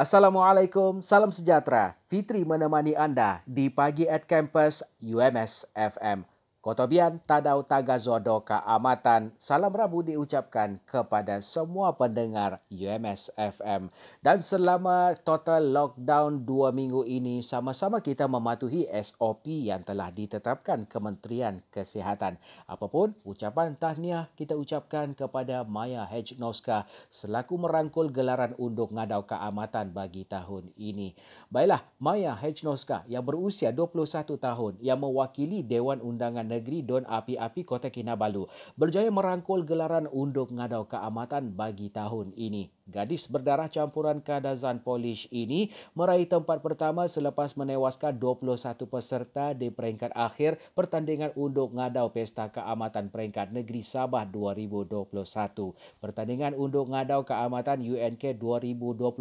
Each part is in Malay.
Assalamualaikum, salam sejahtera. Fitri menemani anda di pagi at campus UMS FM. Kotobian Tadau Tagazodo Keamatan. Salam Rabu diucapkan kepada semua pendengar UMS FM. Dan selama total lockdown dua minggu ini, sama-sama kita mematuhi SOP yang telah ditetapkan Kementerian Kesihatan. Apapun ucapan tahniah kita ucapkan kepada Maya H. Noska selaku merangkul gelaran unduk ngadau keamatan bagi tahun ini. Baiklah, Maya H. Noska yang berusia 21 tahun yang mewakili Dewan Undangan Negeri Don Api-Api Kota Kinabalu berjaya merangkul gelaran unduk ngadau keamatan bagi tahun ini. Gadis berdarah campuran kadazan Polish ini meraih tempat pertama selepas menewaskan 21 peserta di peringkat akhir pertandingan unduk ngadau Pesta Keamatan Peringkat Negeri Sabah 2021. Pertandingan unduk ngadau Keamatan UNK 2021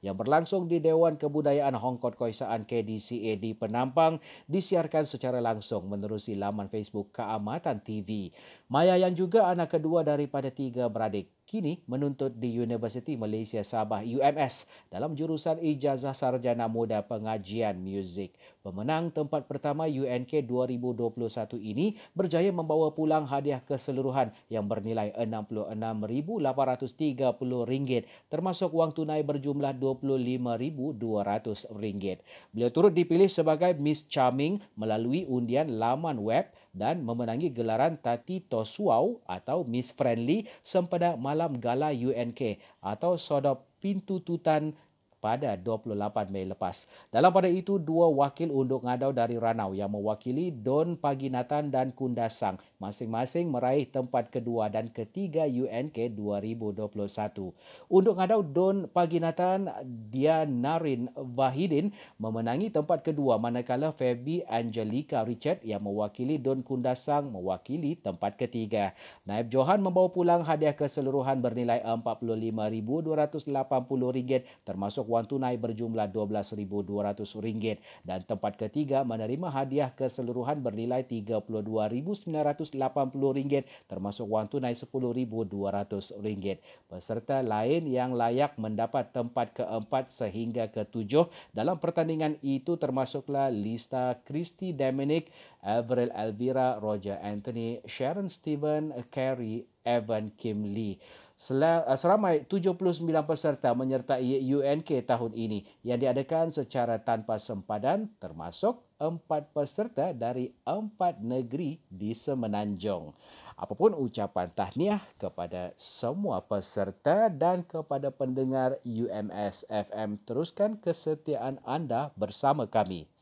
yang berlangsung di Dewan Kebudayaan Hong Kong Koisaan KDCA di Penampang disiarkan secara langsung menerusi laman Facebook Keamatan TV. Maya yang juga anak kedua daripada tiga beradik kini menuntut di Universiti Malaysia Sabah UMS dalam jurusan Ijazah Sarjana Muda Pengajian Muzik. Pemenang tempat pertama UNK 2021 ini berjaya membawa pulang hadiah keseluruhan yang bernilai RM66,830 termasuk wang tunai berjumlah RM25,200. Beliau turut dipilih sebagai Miss Charming melalui undian laman web dan memenangi gelaran Tati Toswau atau Miss Friendly sempena Malam Gala UNK atau Sodop Pintu Tutan pada 28 Mei lepas. Dalam pada itu, dua wakil unduk ngadau dari Ranau yang mewakili Don Paginatan dan Kundasang masing-masing meraih tempat kedua dan ketiga UNK 2021. Unduk ngadau Don Paginatan Dianarin Wahidin memenangi tempat kedua manakala Febi Angelica Richard yang mewakili Don Kundasang mewakili tempat ketiga. Naib Johan membawa pulang hadiah keseluruhan bernilai RM45,280 termasuk wang tunai berjumlah RM12,200 dan tempat ketiga menerima hadiah keseluruhan bernilai RM32,980 termasuk wang tunai RM10,200. Peserta lain yang layak mendapat tempat keempat sehingga ketujuh dalam pertandingan itu termasuklah Lista Christy Dominic, Avril Elvira, Roger Anthony, Sharon Steven, Carrie, Evan Kim Lee. Eh, seramai 79 peserta menyertai UNK tahun ini yang diadakan secara tanpa sempadan termasuk empat peserta dari empat negeri di Semenanjung. Apapun ucapan tahniah kepada semua peserta dan kepada pendengar UMS FM teruskan kesetiaan anda bersama kami.